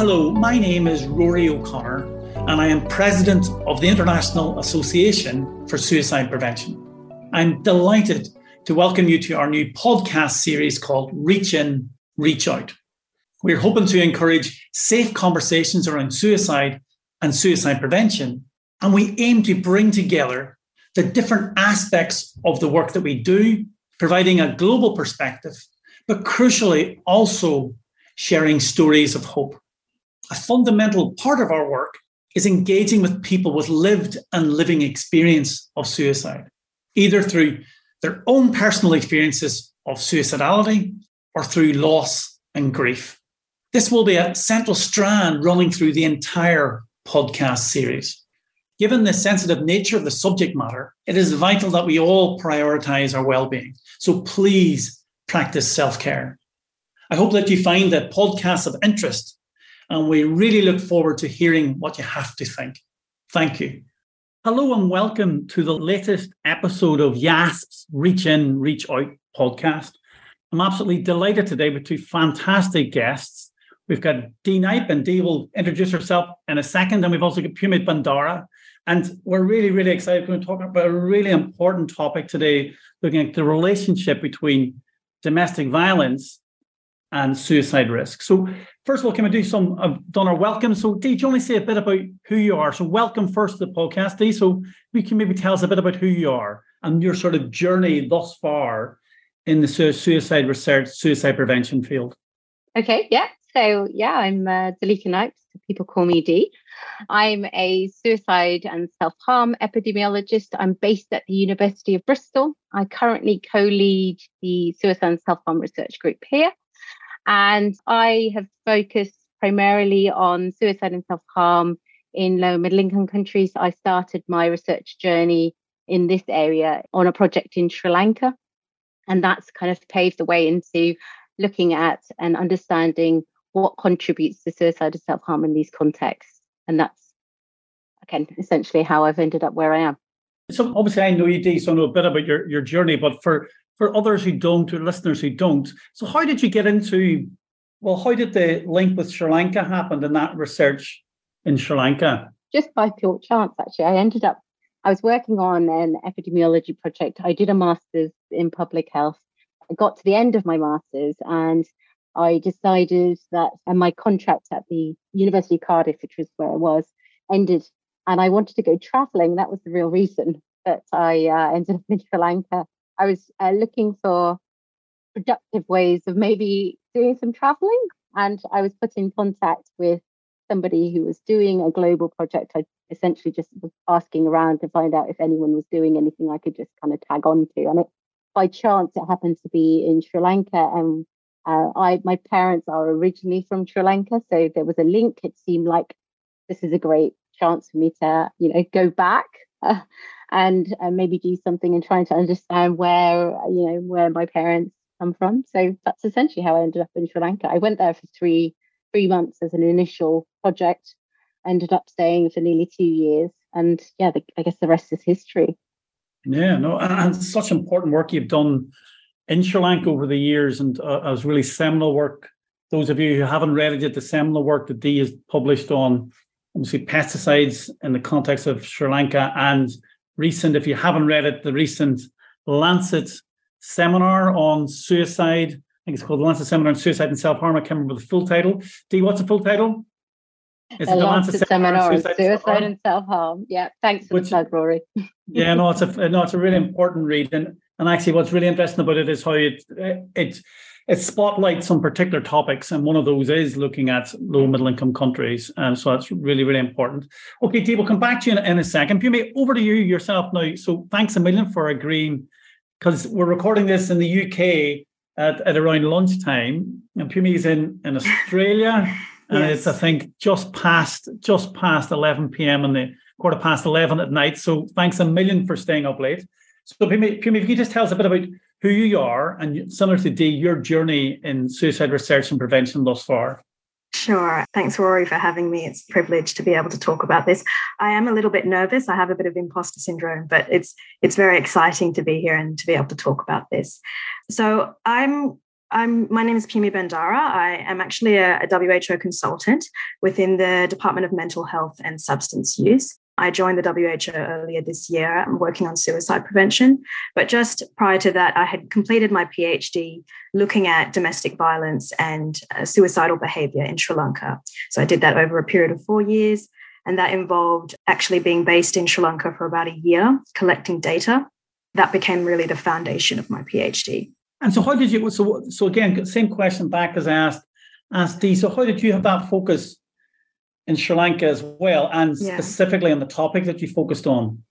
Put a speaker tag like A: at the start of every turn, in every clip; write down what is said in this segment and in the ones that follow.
A: Hello, my name is Rory O'Connor, and I am president of the International Association for Suicide Prevention. I'm delighted to welcome you to our new podcast series called Reach In, Reach Out. We're hoping to encourage safe conversations around suicide and suicide prevention, and we aim to bring together the different aspects of the work that we do, providing a global perspective, but crucially also sharing stories of hope. A fundamental part of our work is engaging with people with lived and living experience of suicide, either through their own personal experiences of suicidality or through loss and grief. This will be a central strand running through the entire podcast series. Given the sensitive nature of the subject matter, it is vital that we all prioritize our well being. So please practice self care. I hope that you find the podcast of interest, and we really look forward to hearing what you have to think. Thank you. Hello and welcome to the latest episode of IASP's Reach In, Reach Out podcast. I'm absolutely delighted today with two fantastic guests. We've got Dee Knipe, and Dee will introduce herself in a second. And we've also got Piumee Bandara. And we're really, really excited. We're going to talk about a really important topic today, looking at the relationship between domestic violence and suicide risk. So, first of all, can we do some? I've done our welcome. So, Dee, do you want to say a bit about who you are? So, welcome first to the podcast, Dee. So, we can maybe tell us a bit about who you are and your sort of journey thus far in the suicide research, suicide prevention field.
B: Okay, yeah. So, yeah, I'm uh, Duleeka Knipe. People call me Dee. I'm a suicide and self harm epidemiologist. I'm based at the University of Bristol. I currently co lead the suicide and self harm research group here. And I have focused primarily on suicide and self harm in low middle income countries. I started my research journey in this area on a project in Sri Lanka. And that's kind of paved the way into looking at and understanding what contributes to suicide and self harm in these contexts. And that's, again, essentially how I've ended up where I am.
A: So obviously, I know you, Dee, so I know a bit about your, your journey, but for for others who don't, or listeners who don't. So, how did you get into? Well, how did the link with Sri Lanka happen and that research in Sri Lanka?
B: Just by pure chance, actually. I ended up, I was working on an epidemiology project. I did a master's in public health. I got to the end of my master's and I decided that and my contract at the University of Cardiff, which was where I was, ended. And I wanted to go traveling. That was the real reason that I uh, ended up in Sri Lanka. I was uh, looking for productive ways of maybe doing some traveling. And I was put in contact with somebody who was doing a global project. I essentially just was asking around to find out if anyone was doing anything I could just kind of tag on to. And it, by chance, it happened to be in Sri Lanka. And uh, I, my parents are originally from Sri Lanka, so there was a link. It seemed like this is a great chance for me to, you know, go back. And uh, maybe do something and trying to understand where you know where my parents come from. So that's essentially how I ended up in Sri Lanka. I went there for three three months as an initial project. Ended up staying for nearly two years, and yeah, the, I guess the rest is history.
A: Yeah, no, and such important work you've done in Sri Lanka over the years, and uh, as really seminal work. Those of you who haven't read it the seminal work that Dee has published on obviously pesticides in the context of Sri Lanka and recent, if you haven't read it, the recent Lancet seminar on suicide. I think it's called the Lancet Seminar on Suicide and Self Harm. I can't remember the full title. Dee, what's the full title?
B: Is the, the Lancet, Lancet Seminar on Suicide, suicide and Self Harm. Yeah, thanks for Which, the plug, Rory.
A: yeah, no, it's a no, it's a really important read, and and actually, what's really interesting about it is how it it it spotlights some particular topics, and one of those is looking at low middle income countries. And so that's really, really important. Okay, Dee, we'll come back to you in, in a second. Pumi, over to you yourself now. So thanks a million for agreeing, because we're recording this in the UK at, at around lunchtime, and Pumi is in, in Australia. yes. And it's, I think, just past just past 11 p.m. and the quarter past 11 at night. So thanks a million for staying up late. So Pumi, Pumi if you could just tell us a bit about who you are and similar to Dee, your journey in suicide research and prevention thus far.
C: Sure. Thanks, Rory, for having me. It's a privilege to be able to talk about this. I am a little bit nervous. I have a bit of imposter syndrome, but it's it's very exciting to be here and to be able to talk about this. So I'm I'm, my name is Piumee Bandara. I am actually a, a WHO consultant within the Department of Mental Health and Substance Use. I joined the WHO earlier this year. I'm working on suicide prevention. But just prior to that, I had completed my PhD looking at domestic violence and uh, suicidal behavior in Sri Lanka. So I did that over a period of four years. And that involved actually being based in Sri Lanka for about a year, collecting data. That became really the foundation of my PhD.
A: And so, how did you? So, so again, same question back as asked, asked Dee. So, how did you have that focus in Sri Lanka as well, and yeah. specifically on the topic that you focused on?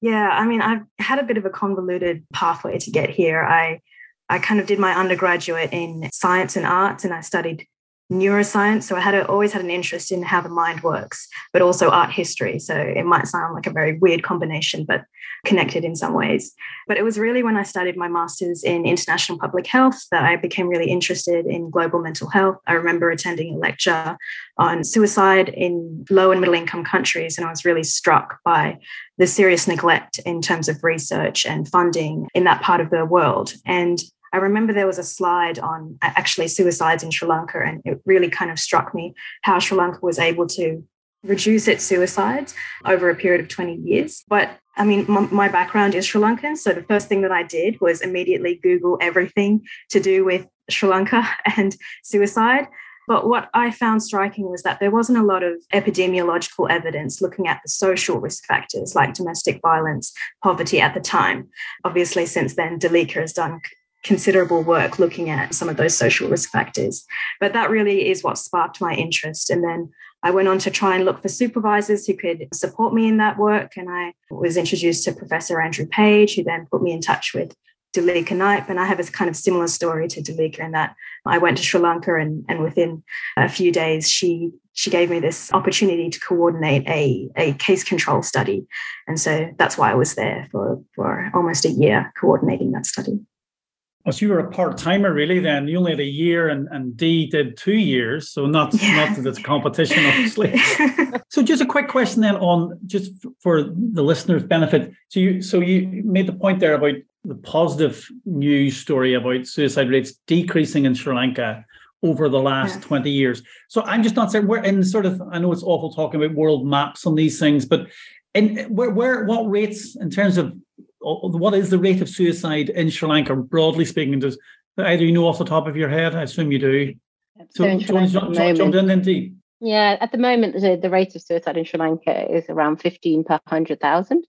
C: Yeah, I mean, I've had a bit of a convoluted pathway to get here. I I kind of did my undergraduate in science and arts, and I studied neuroscience. So I had a, always had an interest in how the mind works, but also art history. So it might sound like a very weird combination, but connected in some ways. But it was really when I started my master's in international public health that I became really interested in global mental health. I remember attending a lecture on suicide in low and middle income countries, and I was really struck by the serious neglect in terms of research and funding in that part of the world. And I remember there was a slide on actually suicides in Sri Lanka, and it really kind of struck me how Sri Lanka was able to reduce its suicides over a period of 20 years. But I mean, my, my, background is Sri Lankan. So the first thing that I did was immediately Google everything to do with Sri Lanka and suicide. But what I found striking was that there wasn't a lot of epidemiological evidence looking at the social risk factors like domestic violence, poverty at the time. Obviously, since then, Duleeka has done considerable work looking at some of those social risk factors. But that really is what sparked my interest. And then I went on to try and look for supervisors who could support me in that work. And I was introduced to Professor Andrew Page, who then put me in touch with Duleeka Knipe. And I have a kind of similar story to Duleeka in that I went to Sri Lanka and, and within a few days, she she gave me this opportunity to coordinate a, a case control study. And so that's why I was there for, for almost a year coordinating that study.
A: So you were a part timer, really? Then you only had a year, and and Dee did two years, so not yeah. not that it's competition, obviously. so, just a quick question then on just for the listeners' benefit. So you so you made the point there about the positive news story about suicide rates decreasing in Sri Lanka over the last yeah. 20 years. So I'm just not saying we're in sort of I know it's awful talking about world maps on these things, but and where where what rates in terms of what is the rate of suicide in Sri Lanka, broadly speaking? Does either you know off the top of your head? I assume you do. So, so do you jump, jump in, Lindy?
B: Yeah, at the moment, the, the rate of suicide in Sri Lanka is around 15 per 100,000.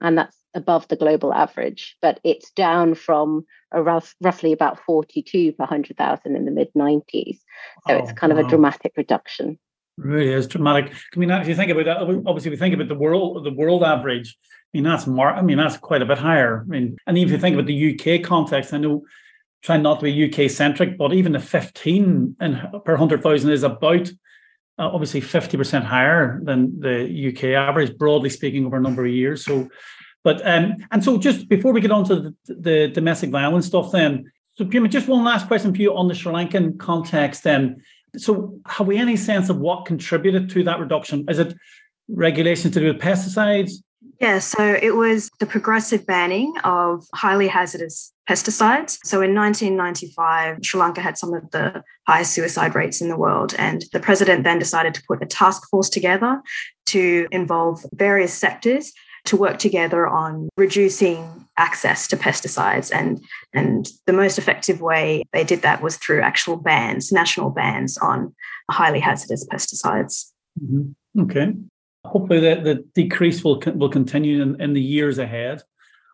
B: And that's above the global average, but it's down from a rough, roughly about 42 per 100,000 in the mid 90s. So oh, it's kind wow. of a dramatic reduction.
A: Really is dramatic. I mean, if you think about that, obviously we think about the world, the world average I mean, that's more, I mean, that's quite a bit higher. I mean, and even if you think about the UK context, I know trying not to be UK centric, but even the 15 and per 100,000 is about uh, obviously 50% higher than the UK average, broadly speaking, over a number of years. So, but, um, and so just before we get on to the, the domestic violence stuff, then, so Pumi, just one last question for you on the Sri Lankan context, then. So, have we any sense of what contributed to that reduction? Is it regulations to do with pesticides?
C: Yeah, so it was the progressive banning of highly hazardous pesticides. So in 1995, Sri Lanka had some of the highest suicide rates in the world. And the president then decided to put a task force together to involve various sectors to work together on reducing access to pesticides. And, and the most effective way they did that was through actual bans, national bans on highly hazardous pesticides.
A: Mm-hmm. Okay hopefully that the decrease will will continue in, in the years ahead.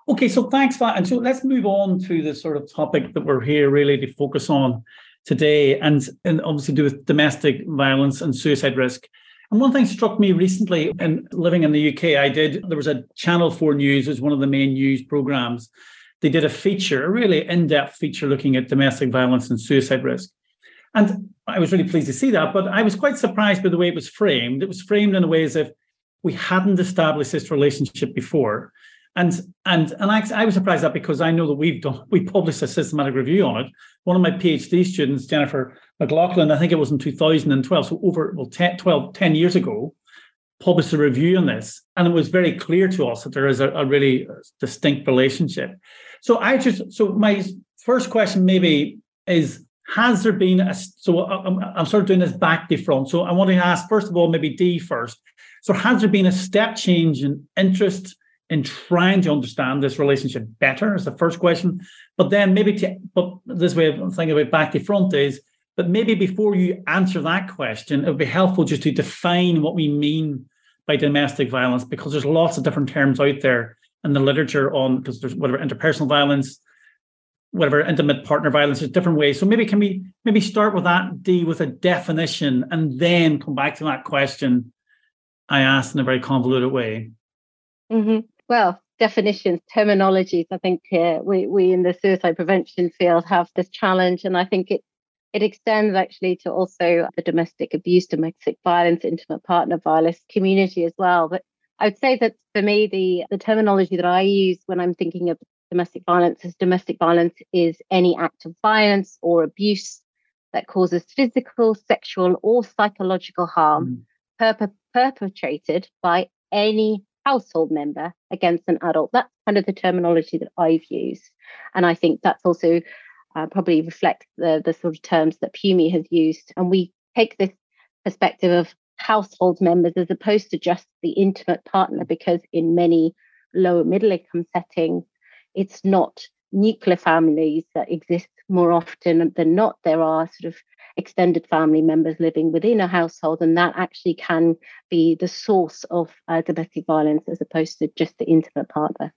A: Okay, so thanks for that. And so let's move on to the sort of topic that we're here really to focus on today, and, and obviously do with domestic violence and suicide risk. And one thing struck me recently in living in the UK, I did, there was a Channel 4 News, was one of the main news programs. They did a feature, a really in-depth feature looking at domestic violence and suicide risk. And I was really pleased to see that, but I was quite surprised by the way it was framed. It was framed in a way as if we hadn't established this relationship before. And and and I, I was surprised that because I know that we've done we published a systematic review on it. One of my PhD students, Jennifer McLaughlin, I think it was in 2012, so over well 10, 12, 10 years ago, published a review on this. And it was very clear to us that there is a, a really uh, distinct relationship. So I just so my first question maybe is has there been a so I'm, I'm sort of doing this back to front. So I want to ask first of all, maybe Dee first. So has there been a step change in interest in trying to understand this relationship better? Is the first question. But then maybe to but this way of thinking about back to front is, but maybe before you answer that question, it would be helpful just to define what we mean by domestic violence because there's lots of different terms out there in the literature on because there's whatever interpersonal violence, whatever intimate partner violence, there's different ways. So maybe can we maybe start with that Dee with a definition and then come back to that question I asked in a very convoluted way.
B: Mm-hmm. Well, definitions, terminologies. I think uh, we we in the suicide prevention field have this challenge, and I think it it extends actually to also the domestic abuse, domestic violence, intimate partner violence community as well. But I would say that for me, the the terminology that I use when I'm thinking of domestic violence is domestic violence is any act of violence or abuse that causes physical, sexual, or psychological harm mm. perp- perpetrated by any household member against an adult. That's kind of the terminology that I've used. And I think that's also uh, probably reflects the, the sort of terms that PUMI has used. And we take this perspective of household members as opposed to just the intimate partner, because in many lower middle income settings, it's not nuclear families that exist more often than not. There are sort of extended family members living within a household, and that actually can be the source of uh, domestic violence as opposed to just the intimate partner.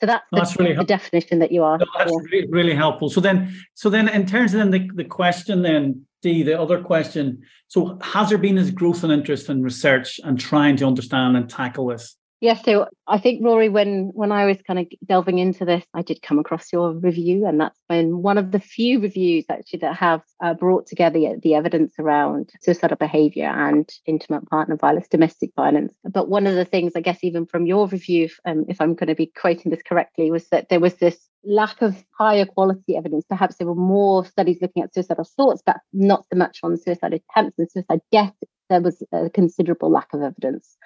B: So that's, the, really the definition that you are.
A: That's really, really helpful. So then, so then, in terms of then the, the question, then Dee, the other question. So has there been this growth and interest in research and trying to understand and tackle this?
B: Yes, yeah, so I think Rory, when when I was kind of delving into this, I did come across your review, and that's been one of the few reviews actually that have uh, brought together the evidence around suicidal behaviour and intimate partner violence, domestic violence. But one of the things, I guess, even from your review, um, if I'm going to be quoting this correctly, was that there was this lack of higher quality evidence. Perhaps there were more studies looking at suicidal thoughts, but not so much on suicide attempts and suicide death. There was a considerable lack of evidence.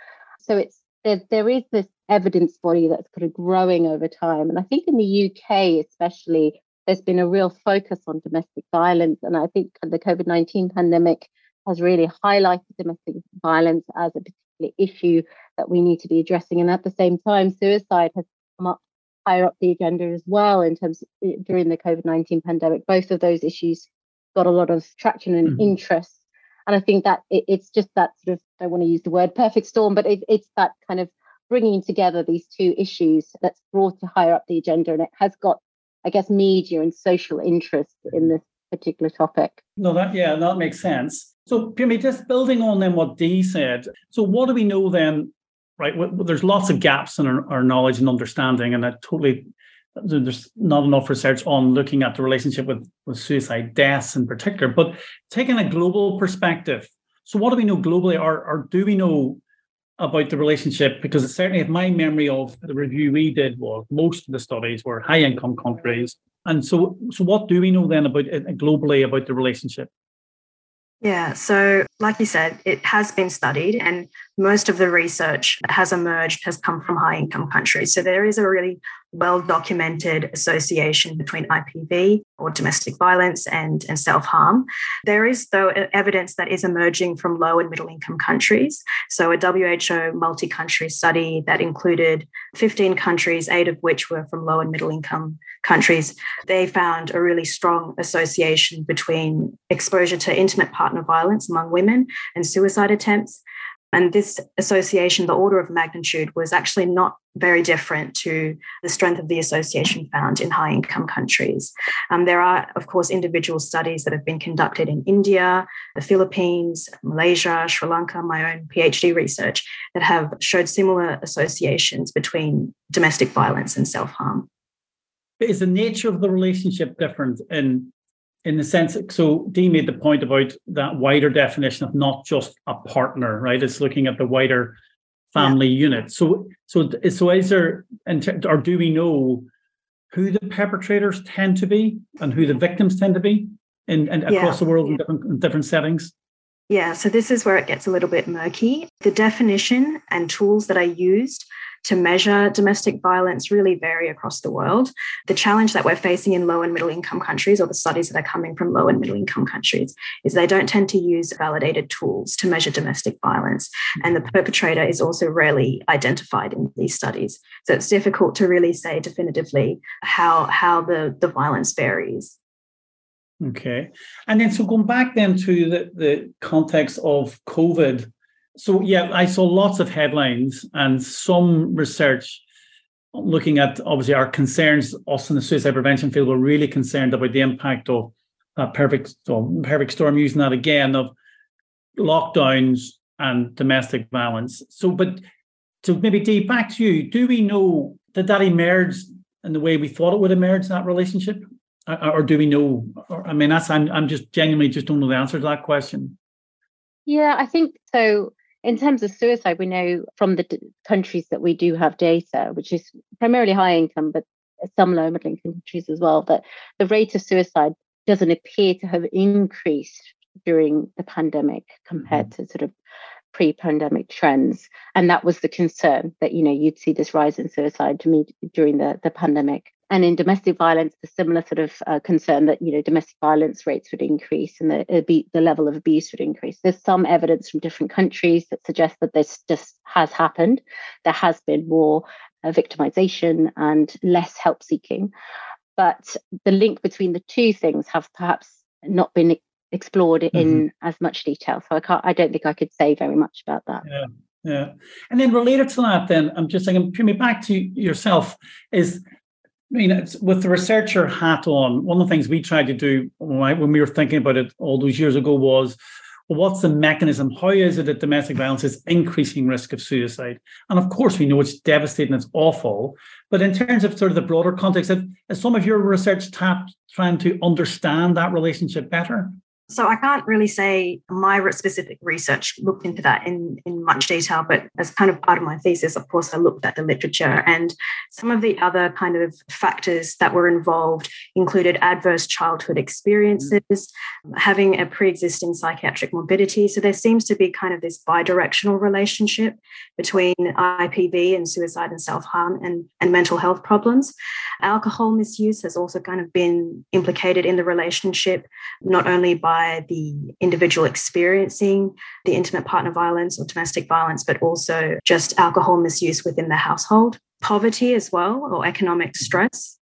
B: So it's there, there is this evidence body that's kind of growing over time. And I think in the UK, especially, there's been a real focus on domestic violence. And I think the COVID 19 pandemic has really highlighted domestic violence as a particular issue that we need to be addressing. And at the same time, suicide has come up higher up the agenda as well in terms of, eh, during the COVID 19 pandemic. Both of those issues got a lot of traction and mm-hmm. interest and I think that it, it's just that sort of, I want to use the word perfect storm, but it, it's that kind of bringing together these two issues that's brought to higher up the agenda. And it has got, I guess, media and social interest in this particular topic.
A: No, that, yeah, that makes sense. So, Pumi, just building on then what Dee said. So, what do we know then? Right, well, there's lots of gaps in our, our knowledge and understanding, and I totally there's not enough research on looking at the relationship with, with suicide deaths in particular, but taking a global perspective. So, what do we know globally, or, or do we know about the relationship? Because certainly, my memory of the review we did was most of the studies were high income countries. And so, so what do we know then about uh, globally about the relationship?
C: Yeah, so like you said, it has been studied, and most of the research that has emerged has come from high income countries. So there is a really well documented association between IPV or domestic violence and, and self harm. There is, though, evidence that is emerging from low and middle income countries. So, a WHO multi country study that included 15 countries, eight of which were from low and middle income countries, they found a really strong association between exposure to intimate partner violence among women and suicide attempts. And this association, the order of magnitude, was actually not very different to the strength of the association found in high income countries. Um, there are, of course, individual studies that have been conducted in India, the Philippines, Malaysia, Sri Lanka, my own PhD research that have showed similar associations between domestic violence and self harm.
A: Is the nature of the relationship different in in the sense so Dee made the point about that wider definition of not just a partner right it's looking at the wider family yeah. unit so so so is there or do we know who the perpetrators tend to be and who the victims tend to be in, and across yeah. the world in different, in different settings
C: yeah so this is where it gets a little bit murky the definition and tools that i used to measure domestic violence really vary across the world. The challenge that we're facing in low and middle income countries, or the studies that are coming from low and middle income countries, is they don't tend to use validated tools to measure domestic violence. And the perpetrator is also rarely identified in these studies. So it's difficult to really say definitively how, how the, the violence varies.
A: Okay. And then, so going back then to the, the context of COVID, so yeah, I saw lots of headlines and some research looking at obviously our concerns. Us in the suicide prevention field were really concerned about the impact of a perfect, so perfect storm. Using that again of lockdowns and domestic violence. So, but to maybe Dee, back to you. Do we know that that emerged in the way we thought it would emerge that relationship? or do we know? Or, I mean, that's I'm I'm just genuinely just don't know the answer to that question.
B: Yeah, I think so. In terms of suicide, we know from the d- countries that we do have data, which is primarily high income, but some low middle income countries as well, that the rate of suicide doesn't appear to have increased during the pandemic compared mm-hmm. to sort of pre-pandemic trends and that was the concern that you know you'd see this rise in suicide to me during the, the pandemic and in domestic violence, the similar sort of uh, concern that you know domestic violence rates would increase and the the level of abuse would increase. There's some evidence from different countries that suggests that this just has happened. There has been more uh, victimization and less help seeking, but the link between the two things have perhaps not been explored in mm-hmm. as much detail. So I can't. I don't think I could say very much about that.
A: Yeah. Yeah. And then related to that, then I'm just thinking, bring me back to yourself, is I mean, with the researcher hat on, one of the things we tried to do when we were thinking about it all those years ago was, well, what's the mechanism? How is it that domestic violence is increasing risk of suicide? And of course, we know it's devastating, it's awful. But in terms of sort of the broader context, is some of your research tapped trying to understand that relationship better?
C: So I can't really say my specific research looked into that in, in much detail, but as kind of part of my thesis, of course, I looked at the literature and some of the other kind of factors that were involved included adverse childhood experiences, having a pre-existing psychiatric morbidity. So there seems to be kind of this bi-directional relationship between IPV and suicide and self-harm and, and mental health problems. Alcohol misuse has also kind of been implicated in the relationship, not only by by the individual experiencing the intimate partner violence or domestic violence, but also just alcohol misuse within the household. Poverty as well, or economic stress,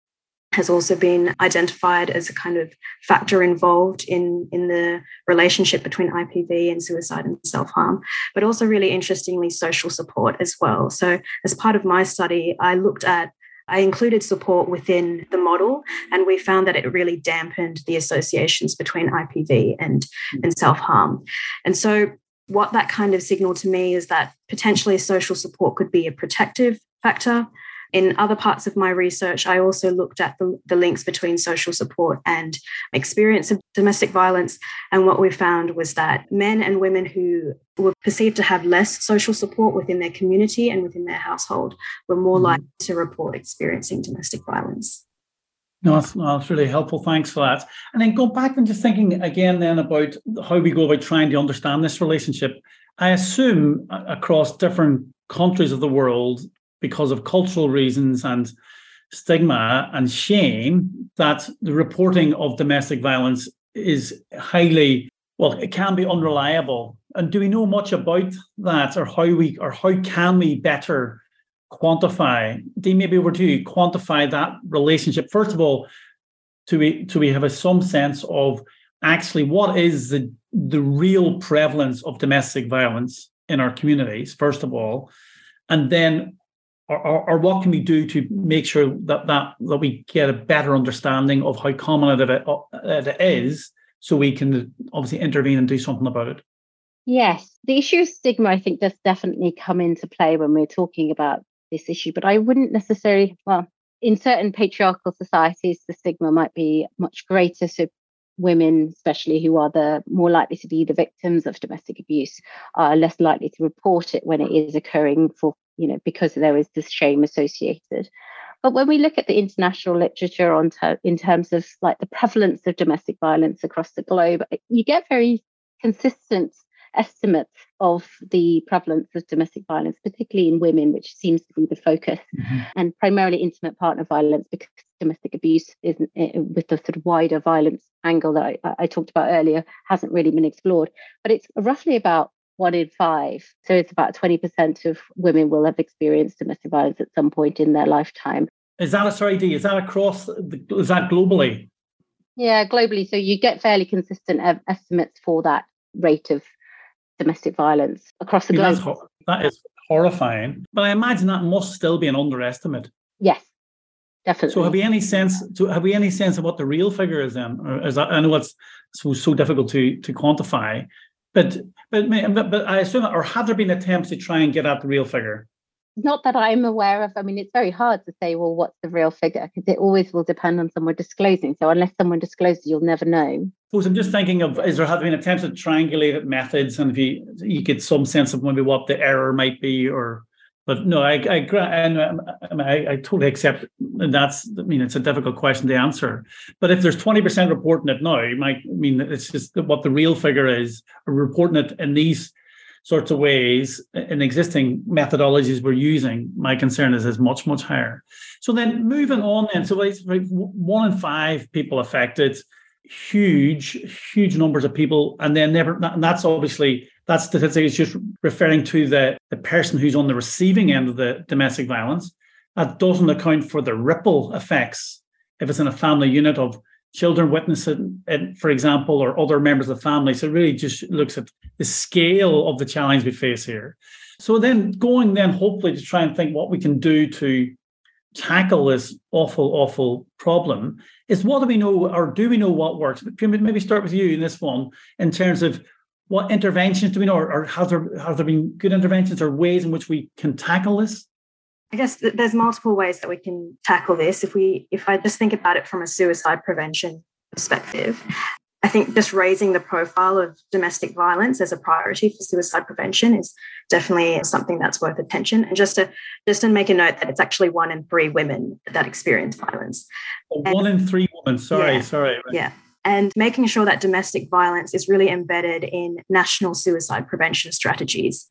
C: has also been identified as a kind of factor involved in, in the relationship between IPV and suicide and self harm, but also, really interestingly, social support as well. So, as part of my study, I looked at I included support within the model, and we found that it really dampened the associations between IPV and, and self harm. And so, what that kind of signaled to me is that potentially social support could be a protective factor in other parts of my research, I also looked at the, the, links between social support and experience of domestic violence. And what we found was that men and women who were perceived to have less social support within their community and within their household were more mm-hmm. likely to report experiencing domestic violence.
A: No, that's, no, that's really helpful. Thanks for that. And then go back and just thinking again then about how we go about trying to understand this relationship. I assume across different countries of the world, because of cultural reasons and stigma and shame that the reporting of domestic violence is highly well it can be unreliable. And do we know much about that or how we or how can we better quantify Dee, maybe over to quantify that relationship? First of all to we to we have a, some sense of actually what is the the real prevalence of domestic violence in our communities first of all? And then or, or, or, what can we do to make sure that, that that we get a better understanding of how common it, uh, it is so we can obviously intervene and do something about it?
B: Yes the issue of stigma i think does definitely come into play when we're talking about this issue but i wouldn't necessarily well in certain patriarchal societies the stigma might be much greater so women especially who are the more likely to be the victims of domestic abuse are less likely to report it when it is occurring for you know, because there is this shame associated. But when we look at the international literature on ter- in terms of like the prevalence of domestic violence across the globe, you get very consistent estimates of the prevalence of domestic violence, particularly in women, which seems to be the focus, mm-hmm. and primarily intimate partner violence because domestic abuse isn't eh, with the sort of wider violence angle that I, I talked about earlier hasn't really been explored. But it's roughly about one in five. So it's about 20% of women will have experienced domestic violence at some point in their lifetime.
A: Is that a sorry, Dee? Is that across? Is that globally?
B: Yeah, globally. So you get fairly consistent estimates for that rate of domestic violence across the globe.
A: That's, that is horrifying. But I imagine that must still be an underestimate.
B: Yes, definitely.
A: So have we any sense? To, have we any sense of what the real figure is then? Or is that, I know it's so, so difficult to to quantify, but but but I assume, or have there been attempts to try and get at the real figure?
B: not that I'm aware of. I mean, it's very hard to say, well, what's the real figure? Because it always will depend on someone disclosing. So unless someone discloses, you'll never know.
A: Suppose I'm just thinking of is there have been attempts at triangulated methods, and if you you get some sense of maybe what the error might be, or but no, I I and um, I, I totally accept that's. I mean, it's a difficult question to answer. But if there's 20% reporting it now, might I mean it's just what the real figure is, reporting it in these sorts of ways in existing methodologies we're using, my concern is is much, much higher. So then moving on then, so it's one in five people affected, huge, huge numbers of people, and then never and that's obviously that statistic is just referring to the, the person who's on the receiving end of the domestic violence. That doesn't account for the ripple effects if it's in a family unit of children witnessing it, for example, or other members of the family. So it really just looks at the scale of the challenge we face here. So then going then hopefully to try and think what we can do to tackle this awful, awful problem is what do we know or do we know what works? Maybe start with you in this one in terms of what interventions do we know or, or have there have there been good interventions or ways in which we can tackle this?
C: I guess th- there's multiple ways that we can tackle this. If we, if I just think about it from a suicide prevention perspective, I think just raising the profile of domestic violence as a priority for suicide prevention is definitely something that's worth attention. And just to just to make a note that it's actually one in three women that experience violence.
A: Oh, one in three women. Sorry,
C: yeah,
A: sorry.
C: Yeah and making sure that domestic violence is really embedded in national suicide prevention strategies.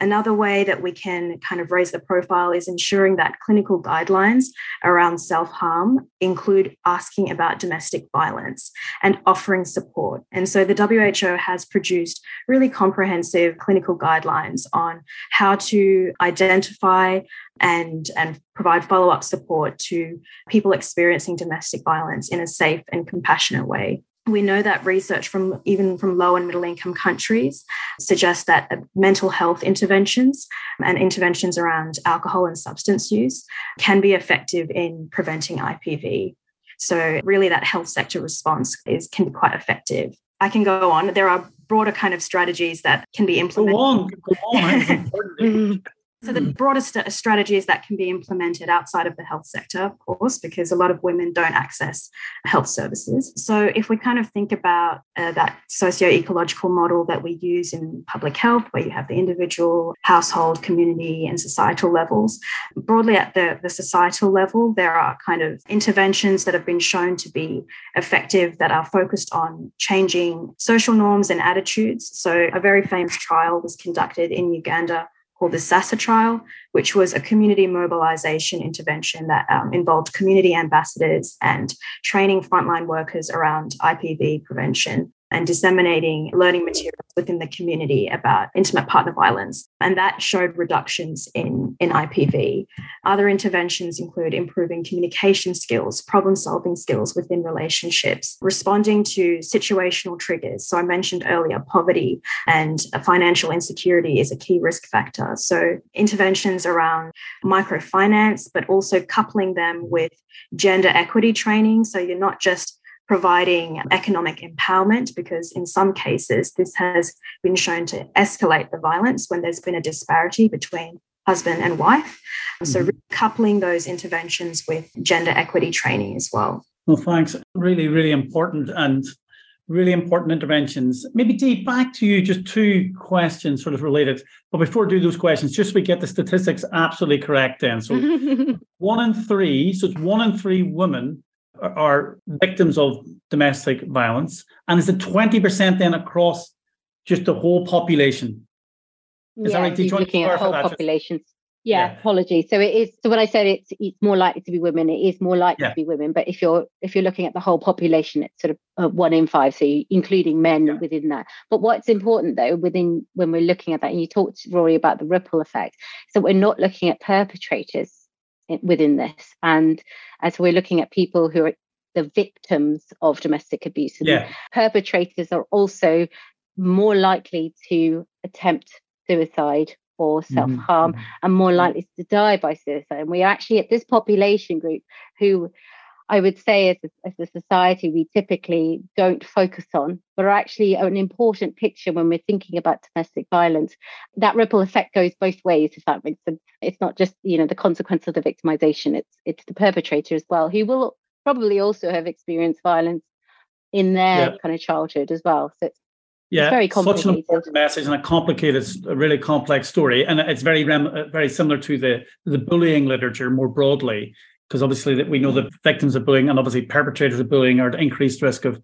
C: Another way that we can kind of raise the profile is ensuring that clinical guidelines around self harm include asking about domestic violence and offering support. And so the WHO has produced really comprehensive clinical guidelines on how to identify and, and provide follow up support to people experiencing domestic violence in a safe and compassionate way. We know that research from even from low and middle income countries suggests that uh, mental health interventions and interventions around alcohol and substance use can be effective in preventing IPV. So really that health sector response is can be quite effective. I can go on. There are broader kind of strategies that can be implemented.
A: Go on, go on.
C: So the mm. broader st- strategies that can be implemented outside of the health sector, of course, because a lot of women don't access health services. So if we kind of think about uh, that socio-ecological model that we use in public health, where you have the individual, household, community, and societal levels, broadly at the, the societal level, there are kind of interventions that have been shown to be effective that are focused on changing social norms and attitudes. So a very famous trial was conducted in Uganda called the SASA trial, which was a community mobilization intervention that um, involved community ambassadors and training frontline workers around IPV prevention and disseminating learning materials within the community about intimate partner violence. And that showed reductions in, in IPV. Other interventions include improving communication skills, problem solving skills within relationships, responding to situational triggers. So I mentioned earlier, poverty and financial insecurity is a key risk factor. So interventions around microfinance, but also coupling them with gender equity training. So you're not just providing economic empowerment because in some cases this has been shown to escalate the violence when there's been a disparity between husband and wife. So mm-hmm. coupling those interventions with gender equity training as well.
A: Well, thanks. Really, really important and really important interventions. Maybe Dee, back to you, just two questions sort of related. But before I do those questions, just so we get the statistics absolutely correct then. So one in three, so it's one in three women are victims of domestic violence. And is it 20% then across just the whole population.
B: Is yeah, that right? looking at whole populations. Yeah, yeah, apologies. So it is. So when I said it's it's more likely to be women, it is more likely yeah. to be women. But if you're if you're looking at the whole population, it's sort of uh, one in five. So including men yeah. within that. But what's important though, within when we're looking at that, and you talked Rory about the ripple effect. So we're not looking at perpetrators within this, and as we're looking at people who are the victims of domestic abuse.
A: yeah.
B: perpetrators are also more likely to attempt suicide or self harm mm-hmm. and more mm-hmm. likely to die by suicide. And we are actually at this population group who I would say as a, as a society we typically don't focus on, but are actually an important picture when we're thinking about domestic violence. That ripple effect goes both ways, if that makes sense. It's not just you know the consequence of the victimization; it's it's the perpetrator as well, who will probably also have experienced violence in their yeah. kind of childhood as well. So it's
A: yeah, very complicated. Such an important message and a complicated, a really complex story, and it's very uh, very similar to the the bullying literature more broadly, because obviously that we know that victims of bullying and obviously perpetrators of bullying are at increased risk of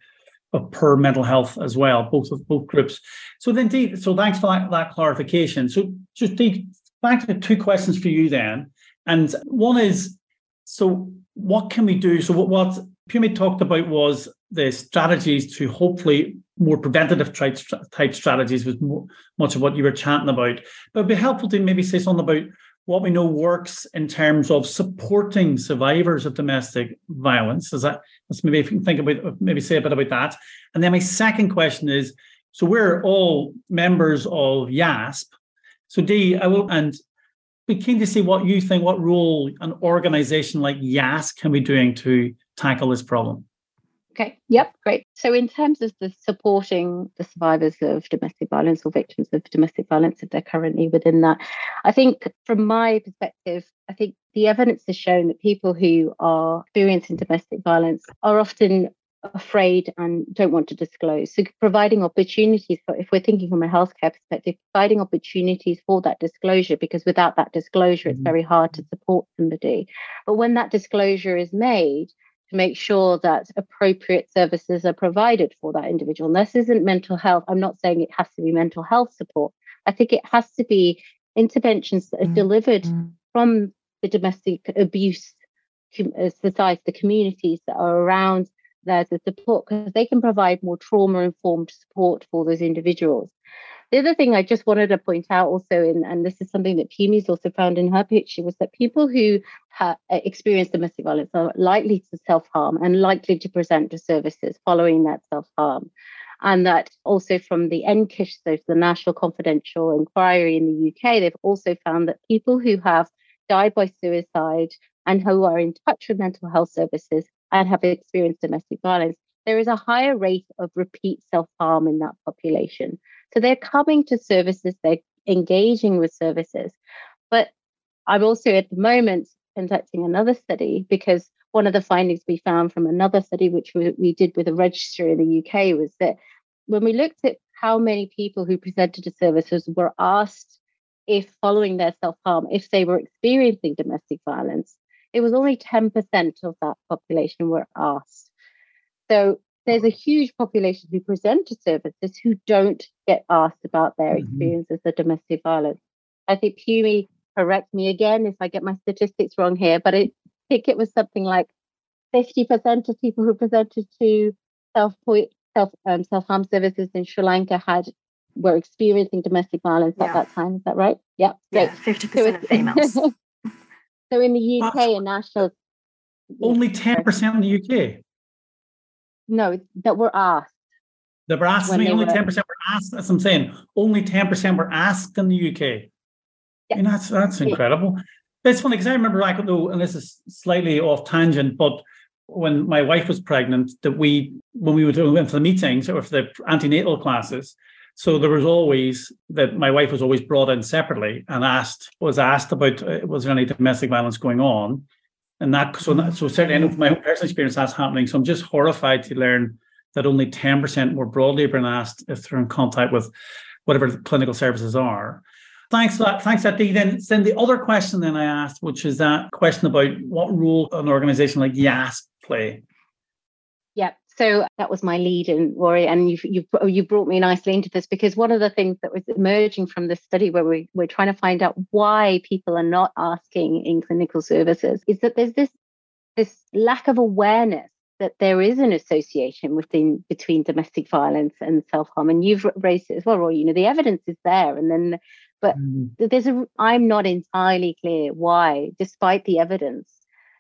A: of poor mental health as well, both of both groups. So then, so thanks for that, that clarification. So just Dee, back to two questions for you then, and one is, so what can we do? So what what Pumi talked about was the strategies to hopefully more preventative type, type strategies was more, much of what you were chatting about. But it'd be helpful to maybe say something about what we know works in terms of supporting survivors of domestic violence. Is that let's maybe if you can think about maybe say a bit about that. And then my second question is: so we're all members of IASP. So Dee, I will and be keen to see what you think, what role an organization like IASP can be doing to tackle this problem.
B: Okay. Yep. Great. So, in terms of the supporting the survivors of domestic violence or victims of domestic violence, if they're currently within that, I think from my perspective, I think the evidence has shown that people who are experiencing domestic violence are often afraid and don't want to disclose. So, providing opportunities for, if we're thinking from a healthcare perspective, providing opportunities for that disclosure, because without that disclosure, mm-hmm. it's very hard to support somebody. But when that disclosure is made, to make sure that appropriate services are provided for that individual. And this isn't mental health. I'm not saying it has to be mental health support. I think it has to be interventions that are mm-hmm. delivered mm. from the domestic abuse uh, society, the communities that are around there to support, because they can provide more trauma informed support for those individuals. The other thing I just wanted to point out also, in, and this is something that Pumi's also found in her picture, was that people who have uh, experienced domestic violence are likely to self harm and likely to present to services following that self harm. And that also from the NCISH, so the National Confidential Inquiry in the UK, they've also found that people who have died by suicide and who are in touch with mental health services and have experienced domestic violence, there is a higher rate of repeat self harm in that population. So they're coming to services, they're engaging with services. But I'm also at the moment conducting another study because one of the findings we found from another study, which we, did with a registrar in the UK, was that when we looked at how many people who presented to services were asked if following their self harm, if they were experiencing domestic violence, it was only 10% of that population were asked. So there's a huge population who present to services who don't get asked about their mm-hmm. experiences of domestic violence. I think Pumi, correct me again if I get my statistics wrong here, but I think it was something like 50% of people who presented to self self um, self harm services in Sri Lanka had were experiencing domestic violence yeah. at that time. Is that right? Yeah,
C: great. Yeah, 50% so of females.
B: so in the UK, a national
A: only 10% in the UK.
B: No, that were asked.
A: That were asked. only ten percent were asked. That's what I'm saying. Only ten percent were asked in the UK. Yeah. I mean, that's that's incredible. It's funny because I remember back though, and this is slightly off tangent, but when my wife was pregnant, that we when we went to the meetings or for the antenatal classes, so there was always that my wife was always brought in separately and asked was asked about uh, was there any domestic violence going on, and that so so certainly I from my own personal experience that's happening. So I'm just horrified to learn that only 10% more broadly have been asked if they're in contact with whatever the clinical services are. Thanks for that. Thanks, that. Then, then the other question then I asked, which is that question about what role an organization like IASP play.
B: Yeah. So that was my lead in Rory, and you've, you've you brought me nicely into this because one of the things that was emerging from this study, where we, we're trying to find out why people are not asking in clinical services, is that there's this this lack of awareness that there is an association within between domestic violence and self harm, and you've raised it as well, Rory. You know the evidence is there, and then but mm. there's a I'm not entirely clear why, despite the evidence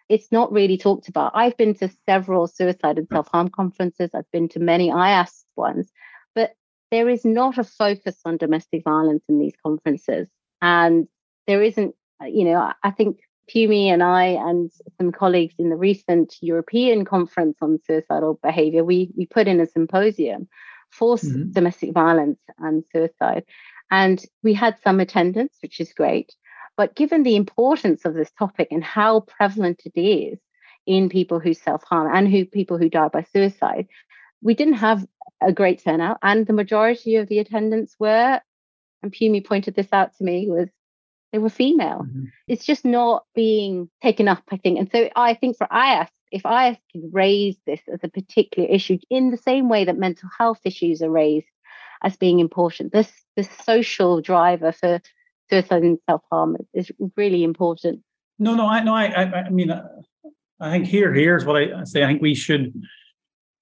B: it's not really talked about. I've been to several suicide and self harm conferences, I've been to many IASP ones, but there is not a focus on domestic violence in these conferences. And there isn't, you know, I think Pumi and I and some colleagues in the recent European conference on suicidal behavior, we, we put in a symposium for mm-hmm. domestic violence and suicide. And we had some attendance, which is great. But given the importance of this topic and how prevalent it is in people who self harm and who people who die by suicide, we didn't have a great turnout. And the majority of the attendants were, and Pumi pointed this out to me, was they were female. Mm-hmm. It's just not being taken up, I think. And so I think for IASP, if IASP can raise this as a particular issue in the same way that mental health issues are raised as being important, this this social driver for suicide and self harm is really important.
A: No, no, I no, I, I, I mean, uh, I think here, here's what I say. I think we should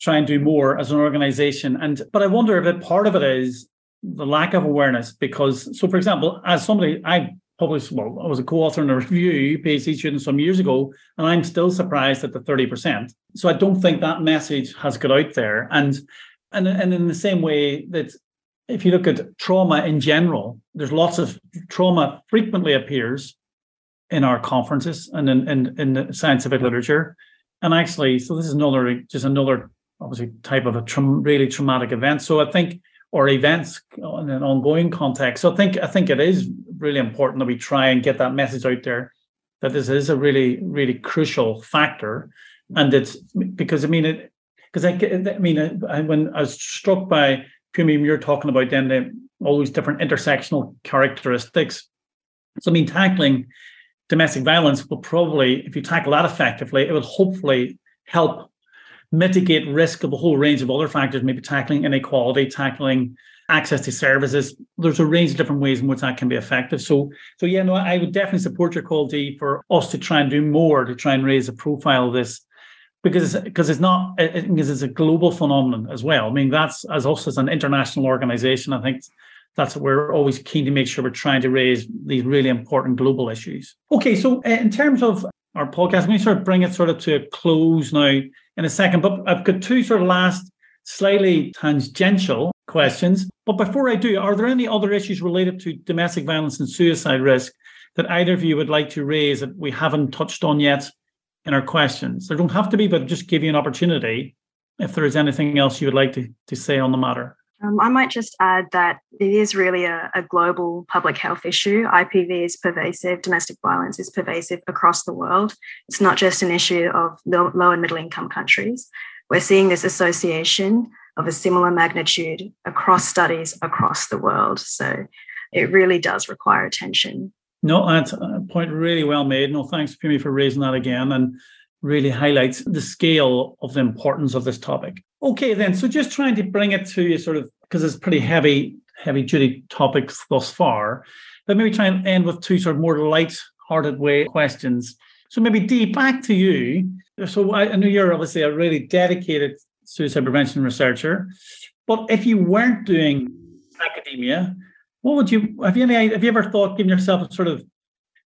A: try and do more as an organization, and but I wonder if it, part of it is the lack of awareness. Because, so for example, as somebody I published, well, I was a co-author in a review, PhD student some years ago, and I'm still surprised at the thirty percent. So I don't think that message has got out there, and and and in the same way that if you look at trauma in general, there's lots of trauma frequently appears in our conferences and in, in, in the scientific literature. And actually, so this is another just another obviously type of a tra- really traumatic event. So I think or events in an ongoing context. So I think I think it is really important that we try and get that message out there that this is a really really crucial factor, and it's because I mean it because I, I mean I, when I was struck by Pumi, you're talking about then the, all these different intersectional characteristics. So, I mean, tackling domestic violence will probably, if you tackle that effectively, it will hopefully help mitigate risk of a whole range of other factors, maybe tackling inequality, tackling access to services. There's a range of different ways in which that can be effective. So, so yeah, no, I would definitely support your call, Dee, for us to try and do more to try and raise the profile of this because because it's not because it's a global phenomenon as well. I mean, that's as us as an international organization. I think that's what we're always keen to make sure we're trying to raise these really important global issues. Okay, so uh, in terms of our podcast, I'm sort of bring it sort of to a close now in a second. But I've got two sort of last, slightly tangential questions. But before I do, are there any other issues related to domestic violence and suicide risk that either of you would like to raise that we haven't touched on yet in our questions. There don't have to be, but just give you an opportunity if there is anything else you would like to, to say on the matter.
C: Um, I might just add that it is really a, a, global public health issue. IPV is pervasive, domestic violence is pervasive across the world. It's not just an issue of low, low and middle income countries. We're seeing this association of a similar magnitude across studies across the world. So it really does require attention.
A: No, that's a point really well made. No, thanks, Pumi, for raising that again and really highlights the scale of the importance of this topic. Okay, then, so just trying to bring it to you sort of because it's pretty heavy, heavy duty topics thus far, but maybe try and end with two sort of more light-hearted way questions. So maybe Dee, back to you. So I, I know you're obviously a really dedicated suicide prevention researcher, but if you weren't doing academia, what would you have you any have you ever thought giving yourself a sort of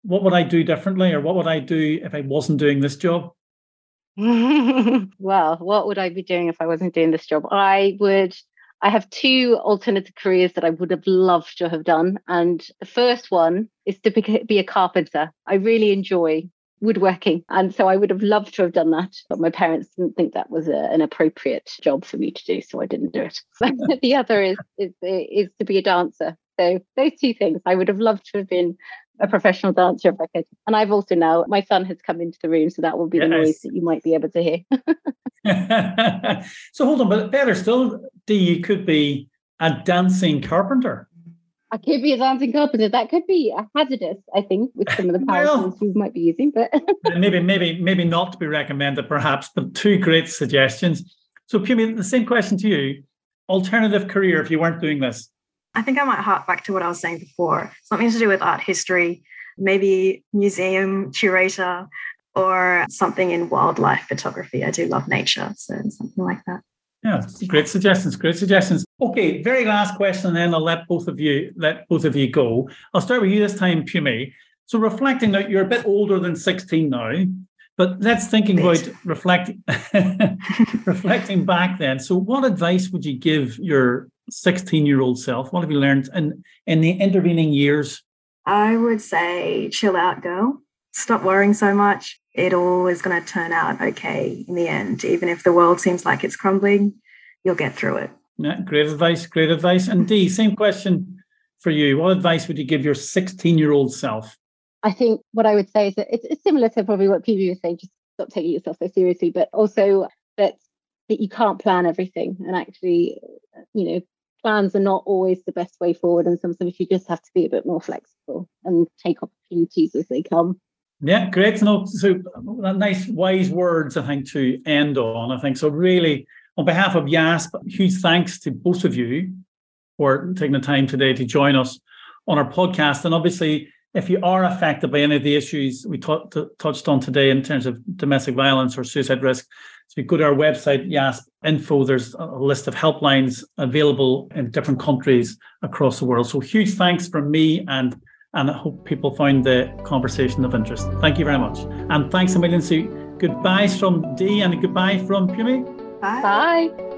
A: what would I do differently or what would I do if I wasn't doing this job?
B: well, what would I be doing if I wasn't doing this job? I would I have two alternative careers that I would have loved to have done. And the first one is to be a carpenter. I really enjoy woodworking. And so I would have loved to have done that. But my parents didn't think that was a, an appropriate job for me to do. So I didn't do it. the other is, is, is to be a dancer. So those two things, I would have loved to have been a professional dancer if I could. And I've also now, my son has come into the room, so that will be yes. the noise that you might be able to hear.
A: so hold on, but better still, Dee, you could be a dancing carpenter.
B: I could be a dancing carpenter. That could be hazardous, I think, with some of the power well, tools you might be using. But
A: maybe, maybe, maybe not to be recommended, perhaps. But two great suggestions. So, Pumi, the same question to you alternative career if you weren't doing this?
C: I think I might hark back to what I was saying before something to do with art history, maybe museum curator, or something in wildlife photography. I do love nature, so something like that.
A: Yeah, great suggestions. Great suggestions. Okay, very last question, and then I'll let both of you let both of you go. I'll start with you this time, Pumi. So reflecting that you're a bit older than 16 now, but let's thinking about reflecting reflecting back then. So what advice would you give your 16 year old self? What have you learned in, in the intervening years?
C: I would say chill out, girl. Stop worrying so much it all is going to turn out okay in the end. Even if the world seems like it's crumbling, you'll get through it.
A: Yeah, great advice. Great advice. And Dee, same question for you. What advice would you give your 16 year old self?
B: I think what I would say is that it's, it's similar to probably what Pumi was saying, just stop taking yourself so seriously, but also that that you can't plan everything and actually, you know, plans are not always the best way forward. And sometimes you just have to be a bit more flexible and take opportunities as they come.
A: Yeah, great know. So uh, nice, wise words, I think, to end on. I think so. Really, on behalf of IASP, huge thanks to both of you for taking the time today to join us on our podcast. And obviously, if you are affected by any of the issues we t- t- touched on today in terms of domestic violence or suicide risk, so you go to our website, IASP Info, there's a list of helplines available in different countries across the world. So huge thanks from me and and I hope people find the conversation of interest. Thank you very much. And thanks a million, Sue. Goodbyes from Dee and goodbye from Pumi.
C: Bye.
B: Bye.